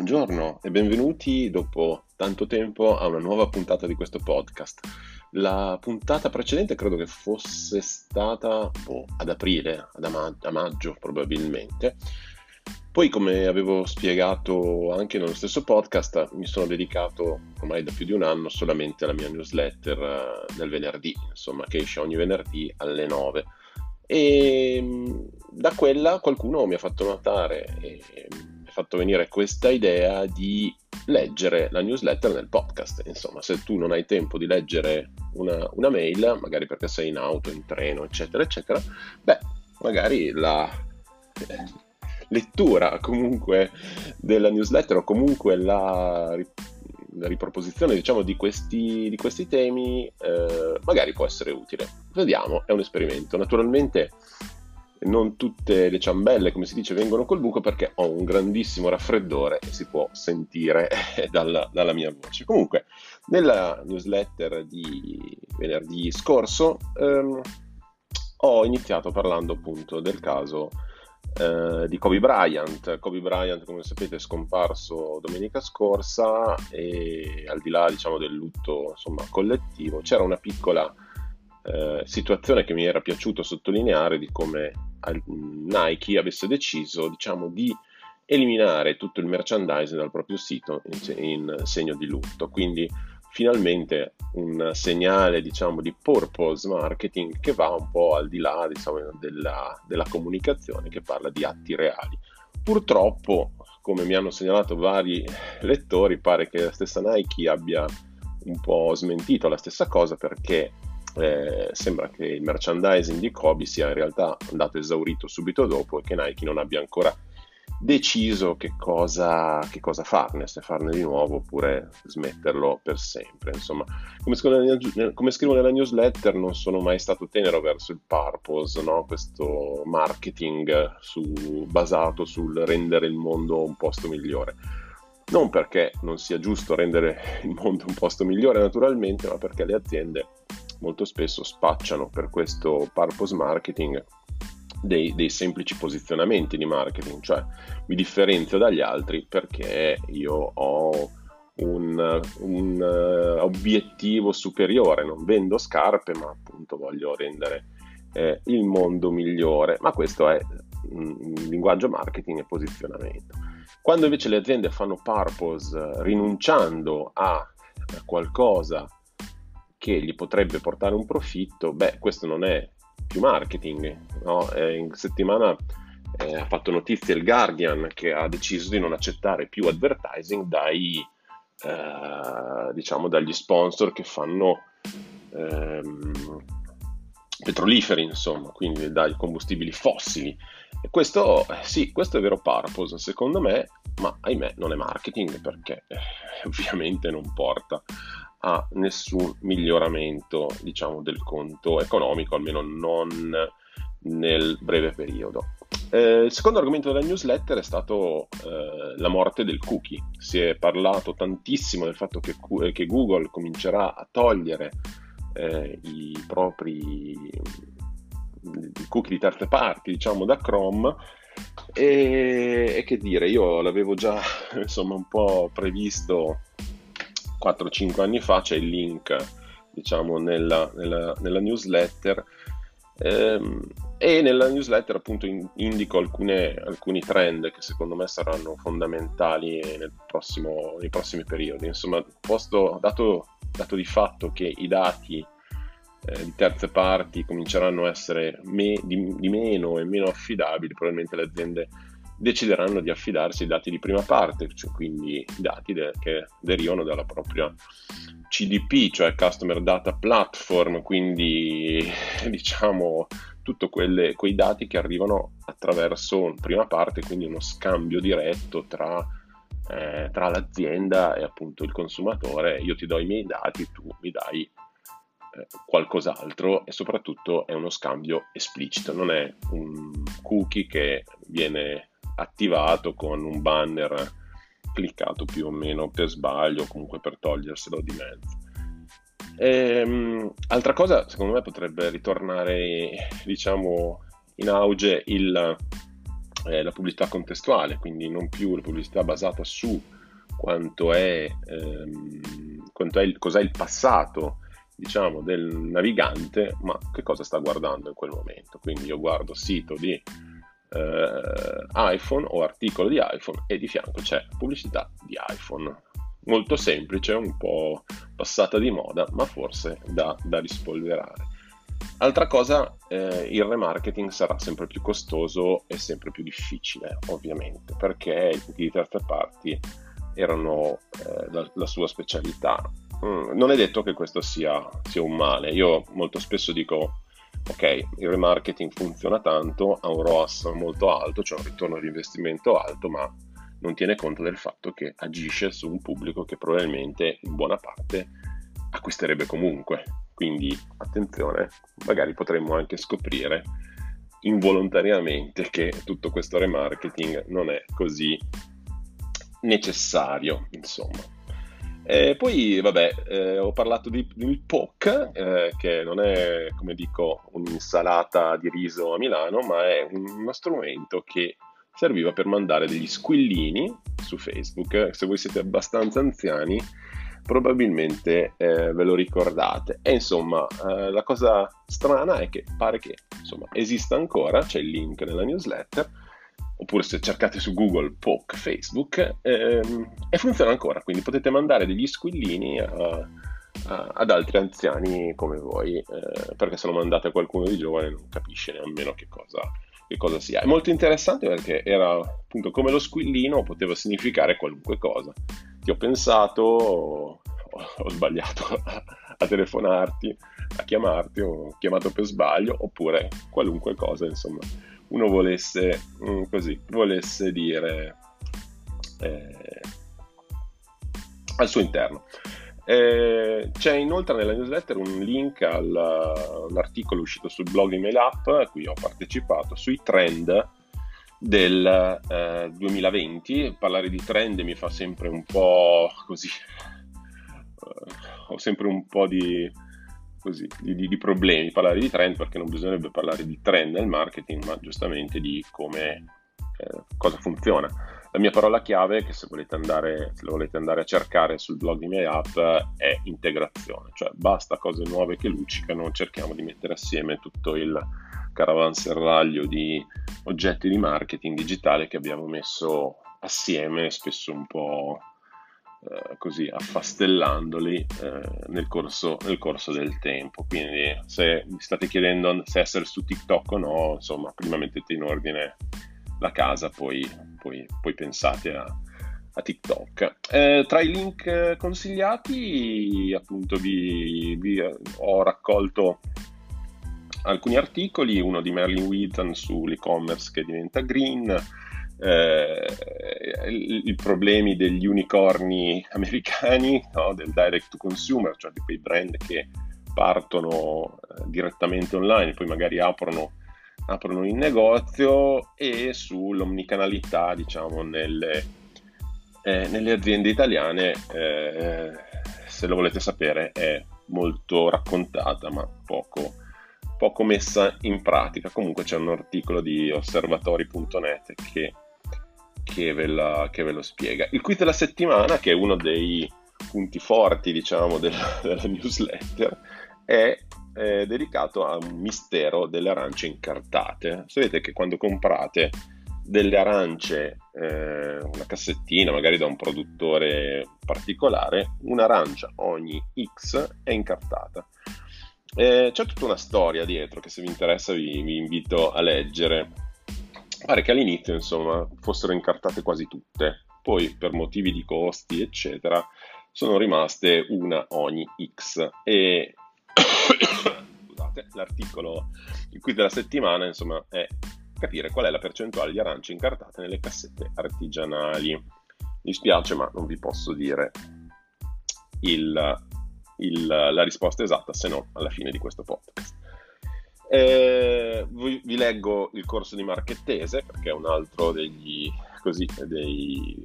Buongiorno e benvenuti dopo tanto tempo a una nuova puntata di questo podcast. La puntata precedente credo che fosse stata boh, ad aprile, ad ama- a maggio probabilmente. Poi, come avevo spiegato anche nello stesso podcast, mi sono dedicato ormai da più di un anno solamente alla mia newsletter uh, del venerdì, insomma, che esce ogni venerdì alle 9. E da quella qualcuno mi ha fatto notare e fatto venire questa idea di leggere la newsletter nel podcast. Insomma, se tu non hai tempo di leggere una, una mail, magari perché sei in auto, in treno, eccetera, eccetera, beh, magari la eh, lettura comunque della newsletter o comunque la, la riproposizione diciamo di questi, di questi temi eh, magari può essere utile. Vediamo, è un esperimento. Naturalmente non tutte le ciambelle, come si dice, vengono col buco perché ho un grandissimo raffreddore e si può sentire dalla, dalla mia voce. Comunque, nella newsletter di venerdì scorso ehm, ho iniziato parlando appunto del caso eh, di Kobe Bryant. Kobe Bryant, come sapete, è scomparso domenica scorsa e al di là diciamo, del lutto insomma, collettivo c'era una piccola eh, situazione che mi era piaciuto sottolineare di come Nike avesse deciso diciamo, di eliminare tutto il merchandising dal proprio sito in, segno di lutto. Quindi finalmente un segnale diciamo, di purpose marketing che va un po' al di là diciamo, della, della comunicazione che parla di atti reali. Purtroppo, come mi hanno segnalato vari lettori, pare che la stessa Nike abbia un po' smentito la stessa cosa perché eh, sembra che il merchandising di Kobe sia in realtà andato esaurito subito dopo e che Nike non abbia ancora deciso che cosa, che cosa farne, se farne di nuovo oppure smetterlo per sempre. Insomma, come scrivo, nella, come scrivo nella newsletter, non sono mai stato tenero verso il purpose, no? questo marketing su, basato sul rendere il mondo un posto migliore. Non perché non sia giusto rendere il mondo un posto migliore naturalmente, ma perché le aziende molto spesso spacciano per questo purpose marketing dei, dei, semplici posizionamenti di marketing, cioè mi differenzio dagli altri perché io ho un, un uh, obiettivo superiore, non vendo scarpe ma appunto voglio rendere eh, il mondo migliore, ma questo è un linguaggio marketing e posizionamento. Quando invece le aziende fanno purpose rinunciando a qualcosa che gli potrebbe portare un profitto, beh, questo non è più marketing. No? Eh, in settimana eh, ha fatto notizia il Guardian che ha deciso di non accettare più advertising dai, eh, diciamo, dagli sponsor che fanno ehm, petroliferi, insomma, quindi dai combustibili fossili. E questo, eh, sì, questo è vero purpose, secondo me, ma ahimè non è marketing perché eh, ovviamente non porta a nessun miglioramento diciamo, del conto economico, almeno non nel breve periodo. Eh, il secondo argomento della newsletter è stato eh, la morte del cookie. Si è parlato tantissimo del fatto che, che Google comincerà a togliere eh, i propri cookie di terze parti, diciamo da Chrome. E, e che dire, io l'avevo già insomma un po' previsto 4-5 anni fa, c'è il link diciamo nella, nella, nella newsletter ehm, e nella newsletter appunto in, indico alcune, alcuni trend che secondo me saranno fondamentali prossimo, nei prossimi periodi. Insomma, posto, dato, dato di fatto che i dati eh, di terze parti cominceranno a essere me, di, di meno e meno affidabili, probabilmente le aziende decideranno di affidarsi ai dati di prima parte, cioè quindi i dati de- che derivano dalla propria CDP, cioè Customer Data Platform, quindi diciamo tutti quei dati che arrivano attraverso prima parte, quindi uno scambio diretto tra, eh, tra l'azienda e appunto il consumatore. Io ti do i miei dati, tu mi dai eh, qualcos'altro e soprattutto è uno scambio esplicito, non è un cookie che viene attivato con un banner cliccato più o meno per sbaglio comunque per toglierselo di mezzo. Ehm, altra cosa, secondo me potrebbe ritornare, diciamo, in auge il, eh, la pubblicità contestuale, quindi non più la pubblicità basata su quanto è, ehm, quanto è il, cos'è il passato diciamo, del navigante, ma che cosa sta guardando in quel momento. Quindi io guardo sito di eh, iPhone o articolo di iPhone e di fianco c'è pubblicità di iPhone. Molto semplice, un po' passata di moda, ma forse da, da rispolverare. Altra cosa, eh, il remarketing sarà sempre più costoso e sempre più difficile, ovviamente, perché i cookie di terze parti erano eh, la, la, sua specialità. Mm, non è detto che questo sia, sia un male. Io molto spesso dico, ok, il remarketing funziona tanto, ha un ROAS molto alto, cioè un ritorno di investimento alto, ma non tiene conto del fatto che agisce su un pubblico che probabilmente in buona parte acquisterebbe comunque. Quindi attenzione, magari potremmo anche scoprire involontariamente che tutto questo remarketing non è così necessario, insomma. E poi, vabbè, eh, ho parlato di, del POC, eh, che non è, come dico, un'insalata di riso a Milano, ma è uno strumento che serviva per mandare degli squillini su Facebook. Se voi siete abbastanza anziani, probabilmente eh, ve lo ricordate. E insomma, eh, la cosa strana è che pare che insomma, esista ancora, c'è il link nella newsletter, oppure se cercate su Google POC Facebook, ehm, e funziona ancora, quindi potete mandare degli squillini a, a, ad altri anziani come voi, eh, perché se lo mandate a qualcuno di giovane non capisce nemmeno che cosa, che cosa sia. È molto interessante perché era appunto come lo squillino poteva significare qualunque cosa. Ti ho pensato, ho, ho sbagliato a, a telefonarti, a chiamarti, ho chiamato per sbaglio, oppure qualunque cosa, insomma uno volesse, mm, così, volesse dire eh, al suo interno. Eh, c'è inoltre nella newsletter un link al, all'articolo uscito sul blog Email App, a cui ho partecipato, sui trend del eh, 2020. Parlare di trend mi fa sempre un po' così, ho sempre un po' di così, di, di, problemi parlare di trend perché non bisognerebbe parlare di trend nel marketing, ma giustamente di come eh, cosa funziona. La mia parola chiave, che se volete, andare, se volete andare a cercare sul blog di miei app, è integrazione, cioè basta cose nuove che luccicano, cerchiamo di mettere assieme tutto il caravanserraglio di oggetti di marketing digitale che abbiamo messo assieme, spesso un po' Eh, così affastellandoli eh, nel, corso, nel, corso, del tempo. Quindi se vi state chiedendo se essere su TikTok o no, insomma, prima mettete in ordine la casa, poi, poi, poi pensate a, a TikTok. Eh, tra i link consigliati, appunto, vi, vi ho raccolto alcuni articoli, uno di Merlin Wheaton sull'e-commerce che diventa green, eh, i, problemi degli unicorni americani, no? del direct to consumer, cioè di quei brand che partono eh, direttamente online, poi magari aprono, aprono in negozio e sull'omnicanalità, diciamo, nelle, eh, nelle aziende italiane, eh, se lo volete sapere, è molto raccontata, ma poco, poco messa in pratica. Comunque c'è un articolo di osservatori.net che che ve, la, che ve lo spiega. Il quiz della settimana, che è uno dei punti forti, diciamo, della, della newsletter, è, è, dedicato a un mistero delle arance incartate. Sapete che quando comprate delle arance, eh, una cassettina, magari da un produttore particolare, un'arancia ogni X è incartata. Eh, c'è tutta una storia dietro che se vi interessa vi, vi invito a leggere pare che all'inizio, insomma, fossero incartate quasi tutte, poi per motivi di costi, eccetera, sono rimaste una ogni X e scusate, l'articolo qui della settimana, insomma, è capire qual è la percentuale di arance incartate nelle cassette artigianali. Mi spiace, ma non vi posso dire il, il, la risposta esatta se no alla fine di questo podcast. Eh, vi, leggo il corso di Marchettese perché è un altro degli, così, dei,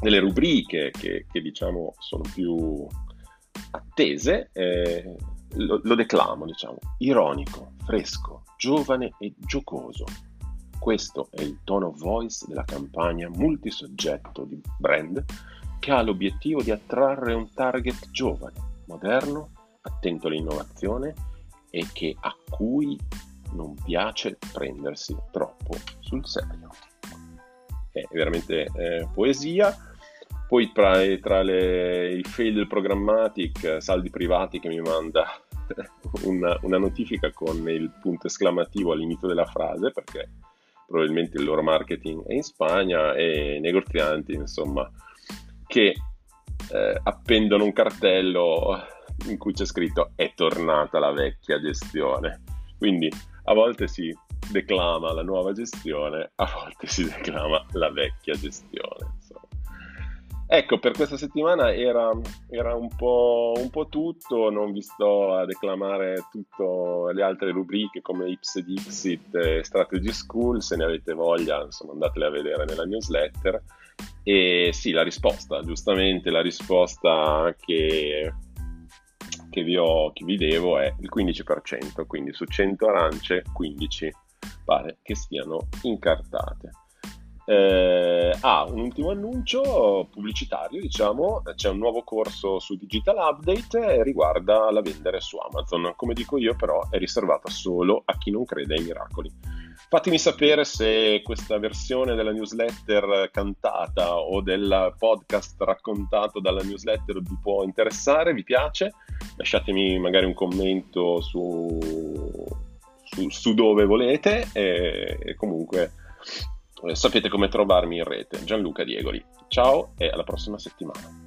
delle rubriche che, che, diciamo sono più attese. Eh, lo, lo, declamo, diciamo, ironico, fresco, giovane e giocoso. Questo è il tone of voice della campagna multisoggetto di brand che ha l'obiettivo di attrarre un target giovane, moderno, attento all'innovazione e che, a cui non piace prendersi troppo sul serio. È veramente eh, poesia. Poi tra, tra le, i fail programmatic, saldi privati che mi manda una, una, notifica con il punto esclamativo all'inizio della frase, perché probabilmente il loro marketing è in Spagna, e negozianti, insomma, che eh, appendono un cartello in cui c'è scritto è tornata la vecchia gestione. Quindi a volte si declama la nuova gestione, a volte si declama la vecchia gestione. Insomma. Ecco, per questa settimana era, era un, po', un, po', tutto, non vi sto a declamare tutte le altre rubriche come Ips ed Ixit e Strategy School, se ne avete voglia, insomma andatele a vedere nella newsletter. E sì, la risposta, giustamente la risposta che, che, vi, ho, che vi devo è il 15%, quindi su 100 arance 15 pare che stiano incartate. Eh, ah, un ultimo annuncio pubblicitario, diciamo, c'è un nuovo corso su Digital Update e riguarda la vendere su Amazon. Come dico io, però, è riservata solo a chi non crede ai miracoli. Fatemi sapere se questa versione della newsletter cantata o del podcast raccontato dalla newsletter vi può interessare, vi piace. Lasciatemi magari un commento su, su, su dove volete e, e comunque sapete come trovarmi in rete. Gianluca Diegoli. Ciao e alla prossima settimana.